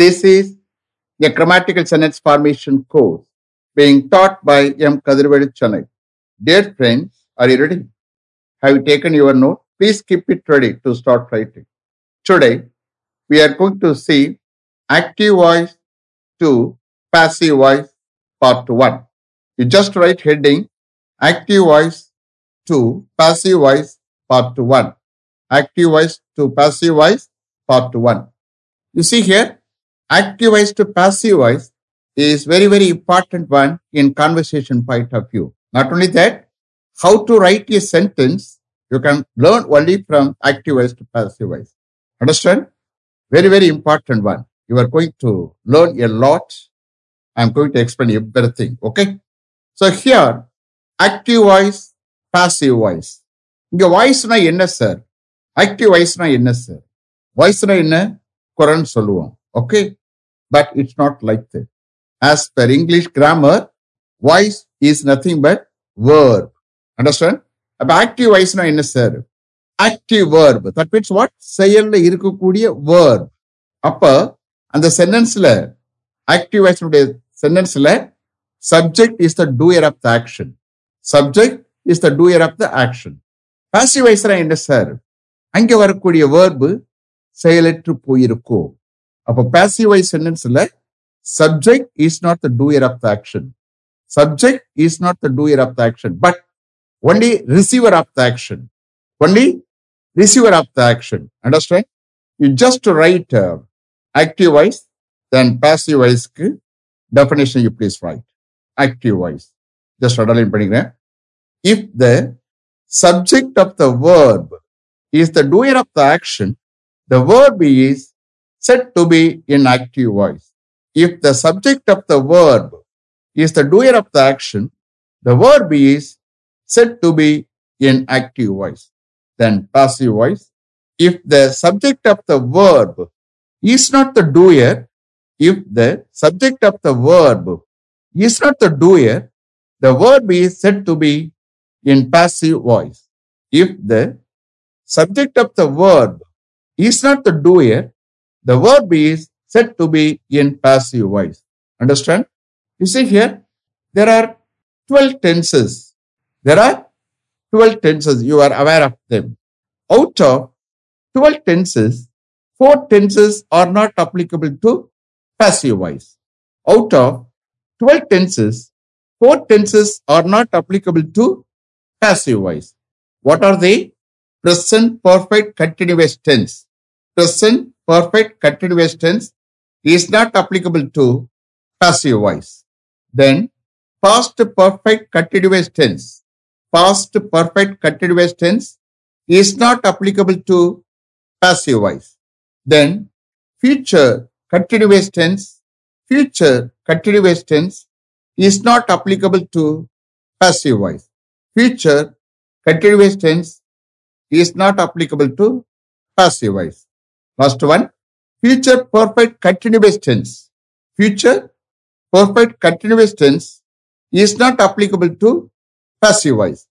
This is a grammatical sentence formation course being taught by M. Kadirvedi Chennai. Dear friends, are you ready? Have you taken your note? Please keep it ready to start writing. Today, we are going to see active voice to passive voice part 1. You just write heading active voice to passive voice part 1. Active voice to passive voice part 1. You see here, active voice to passive voice is very, very important one in conversation point of view. Not only that, how to write a sentence, you can learn only from active voice to passive voice. Understand? Very, very important one. You are going to learn a lot. I'm going to explain everything. Okay. So here, active voice, passive voice. இங்க வாய்ஸ்னா என்ன sir active வாய்ஸ்னா என்ன sir வாய்ஸ்னா என்ன குரல்னு சொல்லுவோம் okay but it's not like that. As per English grammar voice is nothing but verb. Understand? அப்ப active வாய்ஸ்னா என்ன sir active verb that means what செயல்ல இருக்கக்கூடிய வேர்ப் அப்ப அந்த சென்டென்ஸ்ல ஆக்டிவ் வாய்ஸ்னுடைய சென்டென்ஸ்ல subject is the doer of the action subject is the doer of the action passive வாய்ஸ்னா என்ன சார் அங்க வரக்கூடிய வேர்பு செயலற்று போயிருக்கோ அப்போ passive voice சென்டென்ஸ்ல subject is not the doer of the action subject is not the doer of the action but only receiver of the action only receiver of the action understand you just write active voice then passive வாய்ஸ்க்கு definition you please write active voice just underline பண்ணிக்கிறேன். If the subject of the verb is the doer of the action the verb is said to be in active voice. If the subject of the verb is the doer of the action, the verb is said to be in active voice. Then passive voice. If the subject of the verb is not the doer, if the subject of the verb is not the doer, the verb is said to be in passive voice. If the subject of the verb is not the doer, the verb is said to be in passive voice. Understand? You see here, there are 12 tenses. There are 12 tenses. You are aware of them. Out of 12 tenses, four tenses are not applicable to passive voice. Out of 12 tenses, four tenses are not applicable to passive voice. What are they? Present perfect continuous tense. Present perfect continuous tense is not applicable to passive voice. Then past perfect continuous tense. Past perfect continuous tense is not applicable to passive voice. Then future continuous tense. Future continuous tense is not applicable to passive voice future continuous tense is not applicable to passive voice. Last one, future perfect continuous tense. Future perfect continuous tense is not applicable to passive voice.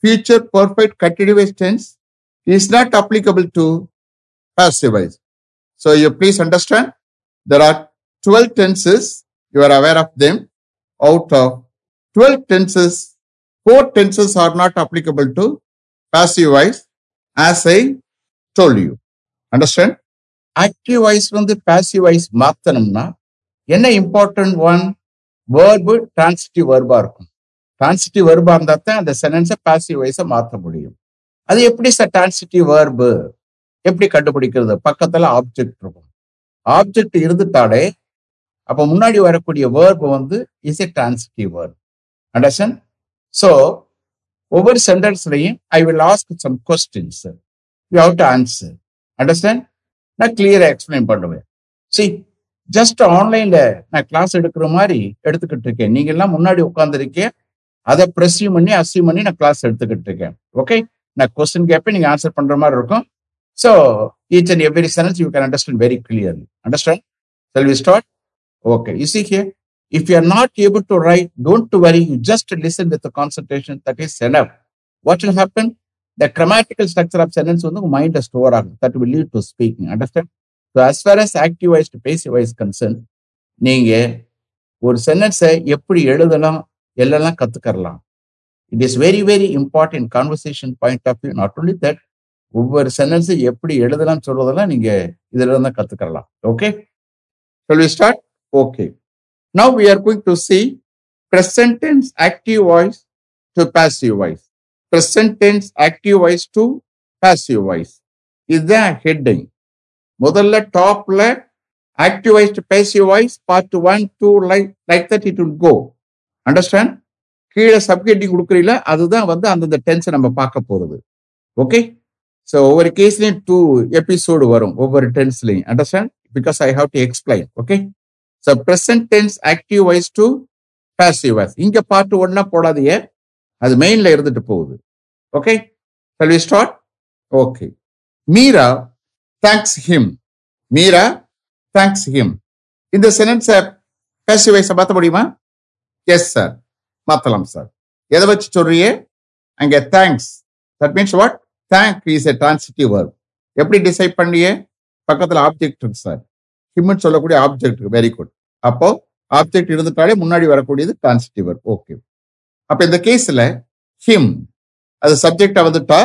Future perfect continuous tense is not applicable to passive voice. So you please understand there are 12 tenses. You are aware of them. Out of 12 tenses, four tenses are not applicable to passive voice as I told you. Understand? Active voice வந்து passive voice மாத்தணும்னா என்ன important one verb transitive வேர்பா இருக்கும். Transitive வேர்பா இருந்தா தான் அந்த சென்டென்ஸை passive வாய்ஸை மாற்ற முடியும். அது எப்படி சார் டிரான்சிட்டிவ் வேர்பு எப்படி கண்டுபிடிக்கிறது? பக்கத்துல ஆப்ஜெக்ட் இருக்கும். ஆப்ஜெக்ட் இருந்துட்டாலே அப்ப முன்னாடி வரக்கூடிய வேர்பு வந்து is a transitive verb understand so ஒவ்வொரு சென்டென்ஸ்லையும் I will ask some questions you have to answer understand நான் கிளியரா எக்ஸ்பிளைன் பண்ணுவேன். சி ஜஸ்ட் ஆன்லைன்ல நான் கிளாஸ் எடுக்கிற மாதிரி எடுத்துக்கிட்டு இருக்கேன். நீங்க எல்லாம் முன்னாடி உட்காந்துருக்கேன் அதை ப்ரெஸ்யூம் பண்ணி அசியூம் பண்ணி நான் கிளாஸ் எடுத்துக்கிட்டு இருக்கேன். ஓகே நான் கொஸ்டின் கேட்பேன் நீங்க ஆன்சர் பண்ற மாதிரி இருக்கும். So each and every sentence you can understand very clearly understand shall we start okay you see here if you are not able to write don't to worry you just listen with concentration that is enough. What will happen the grammatical structure of sentence வந்து உங்க மைண்ட்ல store ஆகும் that will lead to speaking understand so as far as active voice to passive voice concern நீங்க ஒரு சென்டென்ஸை எப்படி எழுதலாம் எல்லாம் கத்துக்கரலாம் it is very very important conversation point of view not only that ஒவ்வொரு சென்டென்ஸை எப்படி எழுதலாம் சொல்றதெல்லாம் நீங்க இதுல இருந்தா கத்துக்கறலாம் okay we start okay now we are going to see present active voice to passive voice Present tense active voice to passive voice. இதுதான் heading முதல்ல டாப்ல active voice to passive voice part one two like like that it would go understand கீழே subheading கொடுக்குறீங்களா? அதுதான் வந்து அந்தந்த டென்ஸை நம்ம பார்க்க போகிறது ஓகே ஸோ ஒவ்வொரு கேஸ்லையும் டூ எபிசோடு வரும் ஒவ்வொரு டென்ஸ்லையும் understand because I have to explain okay so present tense active voice to passive voice இங்கே பார்ட் ஒன்னா போடாதீங்க. அது மெயின்ல இருந்துட்டு போகுது. Okay shall we start okay Meera thanks him Meera thanks him இந்த சென்டென்ஸை பேசி வாய்ஸை மாற்ற முடியுமா? எஸ் சார் மாத்தலாம் சார் எதை வச்சு சொல்றியே அங்க thanks that means what thank is a transitive verb எப்படி டிசைட் பண்ணியே பக்கத்தில் ஆப்ஜெக்ட் இருக்கு சார் ஹிம்னு சொல்லக்கூடிய ஆப்ஜெக்ட் வெரி குட் அப்போ ஆப்ஜெக்ட் இருந்துட்டாலே முன்னாடி வரக்கூடியது டிரான்சிட்டிவ் வேர்ப் ஓகே அப்ப இந்த கேஸ்ல ஹிம் அது சப்ஜெக்டா வந்துட்டா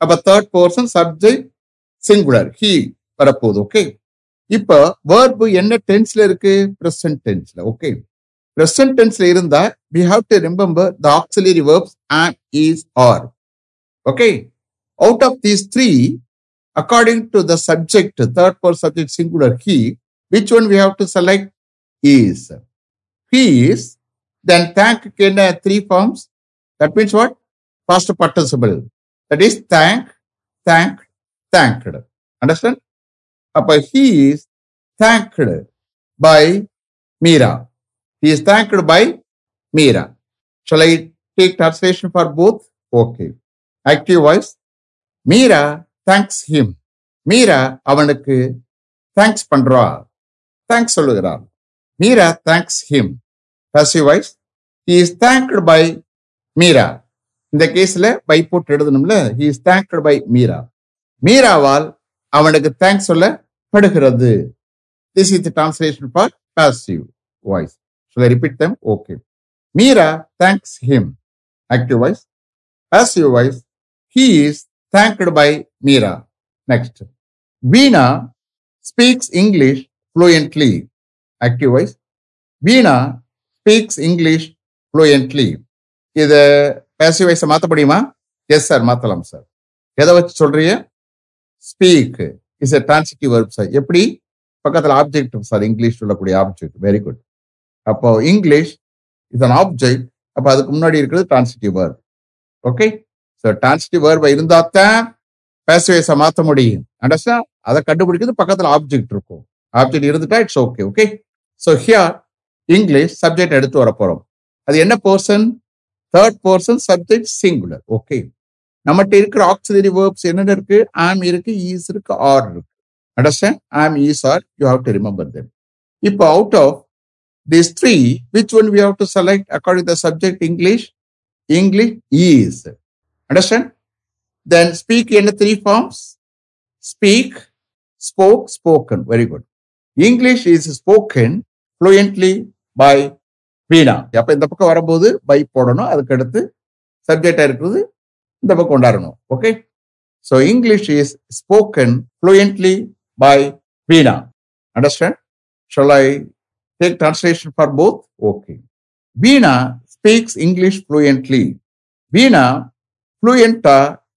அப்ப third person subject singular he வரப்போகுது ஓகே இப்போ வேர்பு என்ன டென்ஸ்ல இருக்கு பிரசன்ட் டென்ஸ்ல ஓகே பிரசன்ட் டென்ஸ்ல இருந்தா we have to remember the auxiliary verbs am is are okay out of these three according to the subject third per subject singular he which one we have to select is he is then thank can uh, three forms that means what past participle that is thank thank thanked understand அப்ப he is thanked by Meera. He is thanked by Meera. Shall I take translation for both? Okay. Active voice. Meera thanks him. Meera அவனுக்கு thanks பண்றா thanks சொல்லுகிறார் Meera thanks him passive voice he is thanked by Meera இந்த கேஸில் by போட்டு எழுதணும்ல he is thanked by Meera மீராவால் அவனுக்கு thanks சொல்ல படுகிறது this is the translation for passive voice so I repeat them okay Meera thanks him active voice passive voice he is thanked by Meera next Veena speaks English fluently active voice Veena speaks English fluently இதை passive voice மாற்ற முடியுமா? Yes sir மாற்றலாம் sir எதை வச்சு சொல்றீங்க? Speak is a transitive verb sir எப்படி? பக்கத்தில் object sir English சொல்லக்கூடிய ஆப்ஜெக்ட் வெரி குட் அப்போ இங்கிலீஷ் இஸ் அன் ஆப்ஜெக்ட் அப்போ அதுக்கு முன்னாடி இருக்கிறது transitive verb okay so transitive வேர்பை இருந்தால் தான் passive voice மாத்த முடியும். அண்டர்ஸ்டாண்ட் அதை கண்டுபிடிக்கிறது பக்கத்தில் ஆப்ஜெக்ட் இருக்கும். ஆப்ஜெக்ட் இருந்துட்டா it's okay okay so here English subject எடுத்து வர போறோம் அது என்ன person third person subject singular okay நம்மகிட்ட இருக்கிற ஆக்சிலரி வேர்ப்ஸ் என்னென்ன இருக்கு ஆம் இருக்கு ஈஸ் இருக்கு ஆர் இருக்கு understand am is are you have to remember them இப்போ out of these three which one we have to select according to the subject english english is understand then speak in the three forms speak spoke spoken very good english is spoken fluently by Veena அப்ப இந்த பக்கம் வரும்போது by போடணும் அதுக்கு அடுத்து சப்ஜெக்டா இருக்கிறது இந்த பக்கம் கொண்டாடணும் okay so English is spoken fluently by Veena understand shall I take translation for both? Okay. Veena speaks English fluently. Veena fluent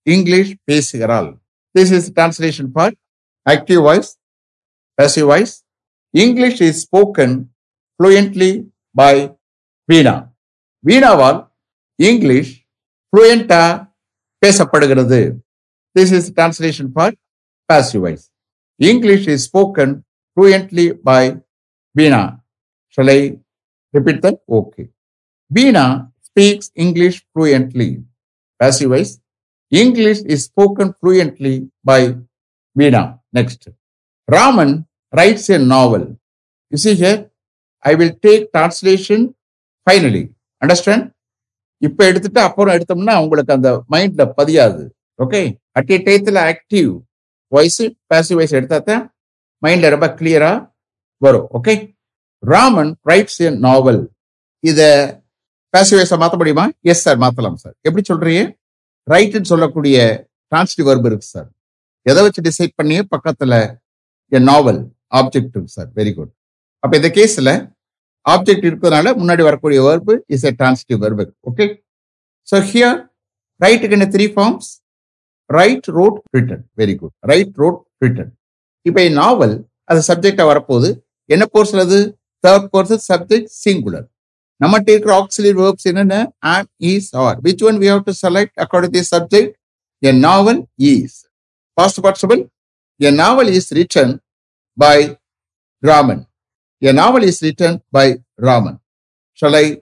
English பேசுகிறாள். This is translation for active voice, passive voice. English is spoken fluently by Veena வீணாவால் English ஃப்ளூயண்டா பேசப்படுகிறது this is translation for passive voice English is spoken fluently by Veena shall I repeat that okay Veena speaks English fluently passive voice English is spoken fluently by Veena next Raman writes a novel is is here I will take translation finally understand இப்போ இப்ப எடுத்துட்டு அப்புறம் எடுத்தோம்னா உங்களுக்கு அந்த மைண்ட்ல பதியாது. Okay at ஏ டயத்துல ஆக்டிவ் வாய்ஸ் பேசிவ் வாய்ஸ் எடுத்தா தான் மைண்ட்ல ரொம்ப கிளியரா வரும். Okay Raman writes a novel இத பேசிவேஸா மாத்த முடியுமா? எஸ் சார் மாத்தலாம் சார் எப்படி சொல்றீங்க? ரைட்னு சொல்லக்கூடிய டிரான்ஸ்டிவ் வர்பு இருக்கு சார் எதை வச்சு டிசைட் பண்ணி பக்கத்துல என் நாவல் ஆப்ஜெக்ட் இருக்கு சார் வெரி குட் அப்ப இந்த கேஸ்ல ஆப்ஜெக்ட் இருக்கிறதுனால முன்னாடி வரக்கூடிய verb is a transitive verb okay so here ரைட்டுக்கு என்ன three forms write wrote written very good write wrote written இப்போ நாவல் அது சப்ஜெக்டாக வரப்போகுது. என்ன போர்ஸ்ல அது? தேர்ட் போர்ஸ் சப்ஜெக்ட் சிங்குலர் நம்மகிட்ட இருக்கிற ஆக்சிலரி வேர்ப்ஸ் என்னென்ன? Am is are which one we have to select according the subject a novel is past participle a novel is written by Raman A novel is written by Raman. Shall I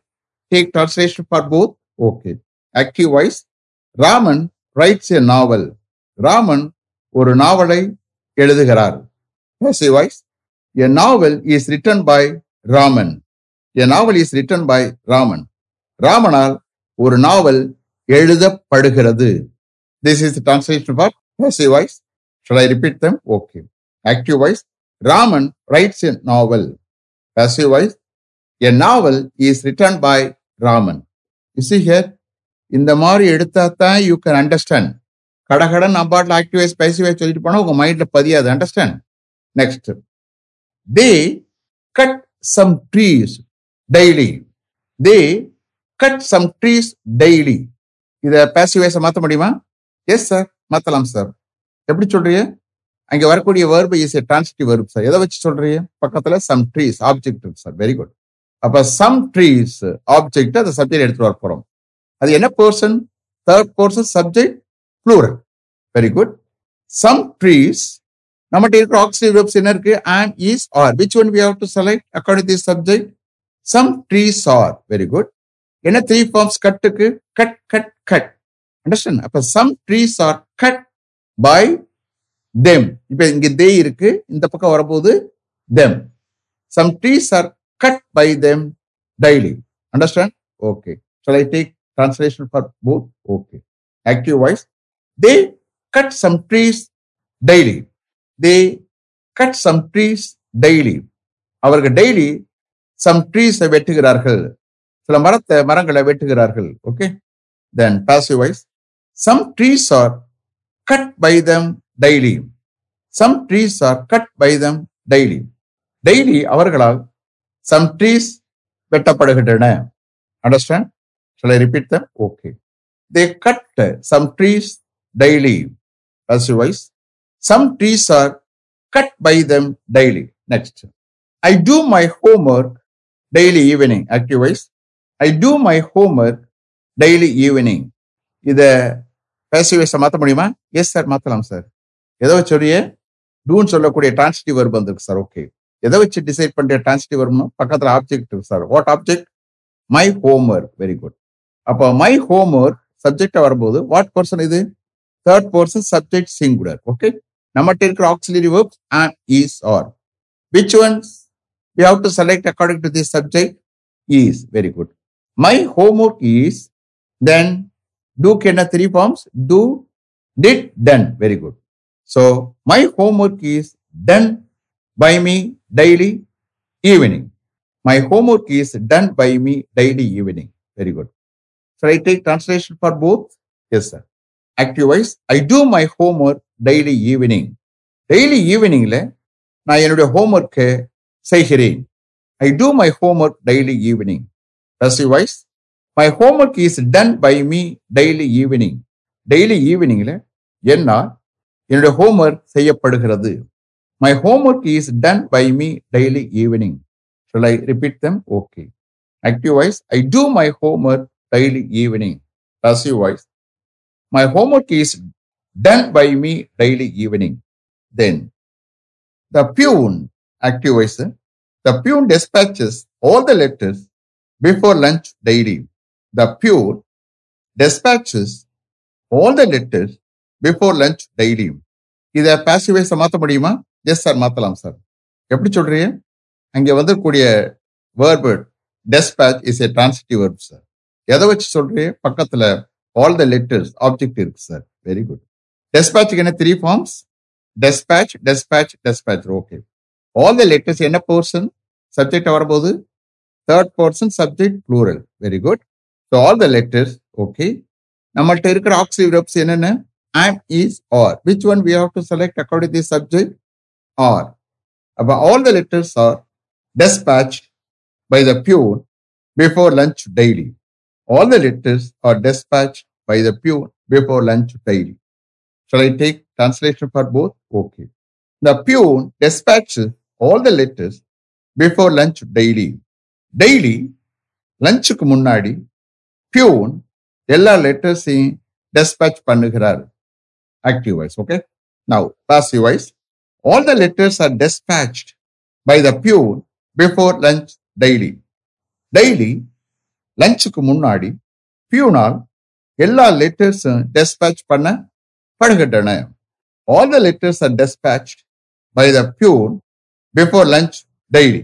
take translation for both? Okay. Active voice. Raman writes a novel. Raman ஒரு நாவலை எழுதுகிறார் passive voice a novel is written by Raman a novel is written by Raman ராமனால் ஒரு novel எழுதப்படுகிறது this is translation for passive voice shall I repeat them okay active voice Raman writes a novel passive voice a novel is written by Raman you see here இந்த மாதிரி எடுத்தா தான் you can understand கடகடன் அப்பாட்ல activise பேசிவைஸ் சொல்லிட்டு போனால் உங்க மைண்ட்ல பதியாது. Understand next they cut some trees daily they cut some trees daily இதை பேசிவைஸை மாற்ற முடியுமா? எஸ் சார் மாற்றலாம் சார் எப்படி சொல்றீங்க? அங்க வரக்கூடிய verb is a transitive verb sir எதை வச்சு சொல்றீங்க? பக்கத்துல சம் ட்ரீஸ் ஆப்ஜெக்ட் இருக்கு சார் வெரி குட் அப்ப சம் ட்ரீஸ் ஆப்ஜெக்ட் அந்த சப்ஜெக்ட் எடுத்துட்டு வர போறோம். அது என்ன person third person subject plural very good some trees நம்மகிட்ட இருக்கிற ஆக்சிஜன் வேர்ப்ஸ் என்ன இருக்கு? Am is are which one we have to select according the subject some trees are very good என்ன த்ரீ ஃபார்ம்ஸ் கட்டுக்கு கட் கட் கட் அண்டர்ஸ்டாண்ட் அப்ப some trees are cut by them இப்ப இங்க they இருக்கு. இந்த பக்கம் வரும்போது them some trees are cut by them daily understand okay shall I take translation for both okay active voice they cut some trees daily they cut some trees daily அவர்கள் daily some ட்ரீஸை வெட்டுகிறார்கள். சில மரத்தை மரங்களை வெட்டுகிறார்கள். Okay then passive voice some trees are cut by them daily. Some trees are cut by them daily daily அவர்களால் some trees வெட்டப்படுகின்றன understand shall I repeat them okay they cut some trees daily voice some trees are cut by them daily next I do my home work daily evening active voice I do my home work daily evening இதை பேசி வயசை மாற்ற முடியுமா yes sir மாற்றலாம் sir எதை வச்சு சொல்லியே டூன்னு சொல்லக்கூடிய டிரான்சிட்டிவ் verb வந்திருக்கு சார் ஓகே எதை வச்சு டிசைட் பண்ற டிரான்சிட்டிவ் verb பக்கத்துல ஆப்ஜெக்ட் இருக்கு sir what object my home work very good அப்போ மை ஹோம் ஒர்க் சப்ஜெக்டா வரும்போது வாட் பர்சன் இது? Third person subject singular okay நம்மகிட்ட இருக்கிற auxiliary verbs am is are which ones we have to select according to the subject is very good my home work is then டூக்கு என்ன three forms do did done very good so my homework is done by me daily evening my homework is done by me daily evening very good Shall I take translation for both? Yes, sir. Active voice. I do my homework daily evening. Daily eveningல நான் என்னுடைய home ஹோம்ஒர்க்கை செய்கிறேன் I do my homework daily evening passive voice. My homework is done by me daily evening daily ஈவினிங்ல என்னால் என்னுடைய homework செய்யப்படுகிறது my homework is done by me daily evening shall I repeat them okay active voice I do my homework daily evening. Passive voice. My homework is done by me daily evening. Then the peon, active voice, the peon dispatches all the letters before lunch daily. The peon dispatches all the letters before lunch டெய்லியும் இதை passive மாற்ற முடியுமா? Yes sir மாத்தலாம் sir எப்படி சொல்றீங்க? அங்கே வந்திருக்கூடிய verb dispatch is a transitive verb sir எதை வச்சு சொல்றீங்க? பக்கத்தில் ஆல் த லெட்டர்ஸ் ஆப்ஜெக்ட் இருக்கு சார் வெரி குட் டெஸ்பேச்சுக்கு என்ன three forms dispatch dispatch dispatch okay all the letters என்ன பர்சன் சப்ஜெக்ட் வரும்போது? Third person subject plural very good so all the letters okay நம்மள்கிட்ட இருக்கிற ஆக்சிவ் verbs என்னென்ன? am is are which one we have to select according to the subject are அப்ப all the letters are dispatched by the peon before lunch daily all the letters are dispatched by the peon before lunch daily shall i take translation for both okay the peon dispatches all the letters before lunch daily daily லஞ்சுக்கு முன்னாடி peon எல்லா லெட்டர்ஸையும் dispatch பண்ணுகிறார் active voice. Okay. Now, passive voice. All the letters are dispatched by the pune before lunch daily. Daily லஞ்சுக்கு முன்னாடி பியூனால் எல்லா லெட்டர்ஸும் dispatch பண்ண படுகின்றன all the letters are dispatch by the peon before lunch daily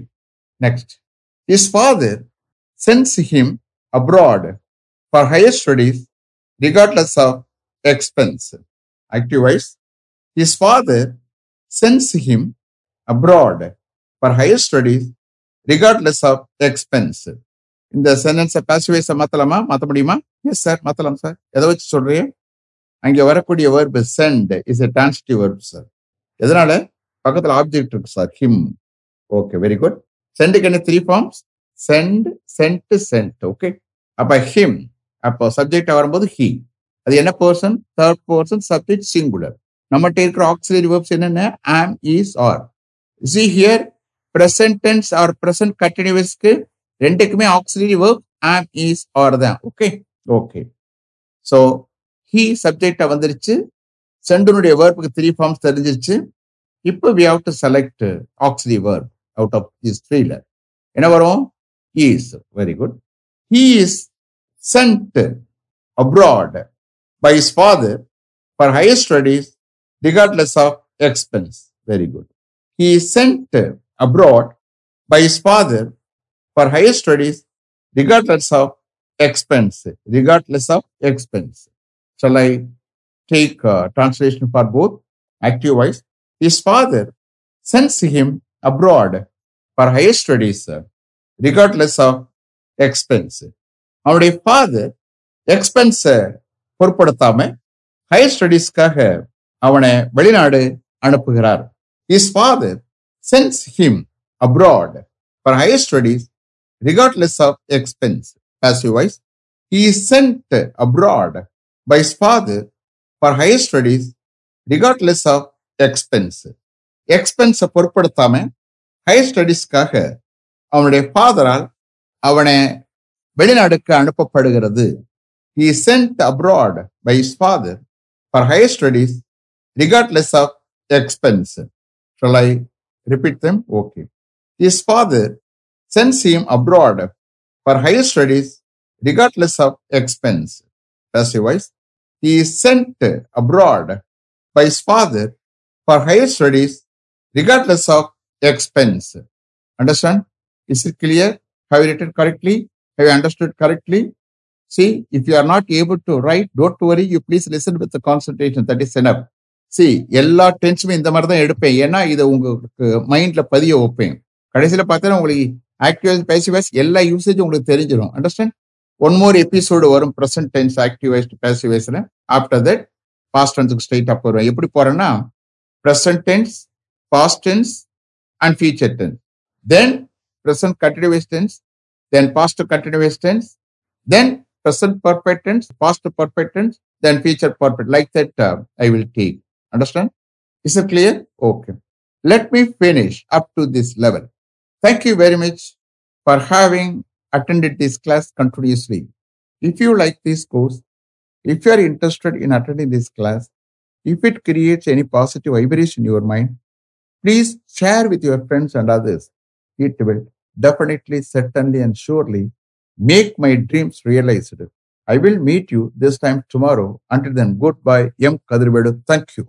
next is father sends him abroad for higher studies regardless of expense voice. His father sends him abroad for higher studies regardless of expense. இந்த சென்டென்ஸை பாசிவைஸை மாத்தலாமா? மாத்த முடியுமா? Yes sir மாத்தலாம் sir எதை வச்சு சொல்றீங்க? அங்கே வரக்கூடிய verb sent is a transitive verb sir எதனால? பக்கத்துல ஆப்ஜெக்ட் இருக்கு sir him okay very good சென்டுக்கு என்ன? Three forms sent sent sent okay அப்போ ஹிம் அப்போ சப்ஜெக்டாக வரும்போது ஹி அது என்ன person third person subject singular நம்மகிட்ட இருக்கிற ஆக்சிலரி வேர்ப்ஸ் என்னென்ன? Am is are see here present are present கண்டினியூஸ்க்கு ரெண்டுக்குமே auxiliary verb am is are தான். ஓகே ஓகே ஸோ ஹி சப்ஜெக்டா வந்துருச்சு. சென்டனுடைய வேர்ப்புக்கு த்ரீ ஃபார்ம்ஸ் தெரிஞ்சிருச்சு. இப்போ we have to select auxiliary verb out of this த்ரீல என்ன வரும்? Is very good he is sent abroad by his father for higher studies regardless of expense. Very good. He is sent uh, abroad by his father for higher studies regardless of expense. Regardless of expense. Shall I take uh, translation for both active wise? His father sends him abroad for higher studies uh, regardless of expense. Our father expense பொருட்படுத்தாம higher ஸ்டடீஸ்க்காக அவனை வெளிநாடு அனுப்புகிறார். Is father sends him abroad for higher studies regardless of expense passive voice he is sent abroad by his father for higher studies regardless of expense எக்ஸ்பென்ஸை பொருட்படுத்தாம higher ஸ்டடீஸ்க்காக அவனுடைய ஃபாதரால் அவனை வெளிநாடுக்கு அனுப்பப்படுகிறது. He is sent abroad by his father for higher studies regardless of expense. Shall i repeat them? Okay. His father sends him abroad for higher studies regardless of expense. Passive voice he is sent abroad by his father for higher studies regardless of expense. Understand? Is it clear? Have you written correctly? Have you understood correctly See, if you are not able to write, don't worry, you please listen with the concentration. That is enough. See எல்லா டென்ஷனும் இந்த மாதிரி தான் எடுப்பேன். ஏன்னா இதை உங்களுக்கு மைண்ட்ல பதிய வைப்பேன். கடைசியில் பார்த்தா உங்களுக்கு ஆக்டிவ் பேசிவைஸ் எல்லா யூசேஜும் உங்களுக்கு தெரிஞ்சிடும் அண்டர்ஸ்டாண்ட் ஒன் மோர் எபிசோடு வரும் ப்ரெசன்ட் டென்ஸ் ஆக்டிவைஸ்ட் பேசிவைஸ்ல ஆஃப்டர் தட் பாஸ்ட் டென்ஸுக்கு ஸ்ட்ரைட்டாக போறேன் எப்படி போறேன்னா present tense past tense and future tense then present continuous tense then past continuous tense then present perfect tense, past perfect tense, then future perfect. Like that, uh, I will take. Understand? Is it clear? Okay. Let me finish up to this level. Thank you very much for having attended this class continuously. If you like this course, if you are interested in attending this class, if it creates any positive vibration in your mind, please share with your friends and others. It will definitely, certainly, and surely make my dreams realized. I will meet you this time tomorrow. Until then, goodbye. M. Kadirvedu. Thank you.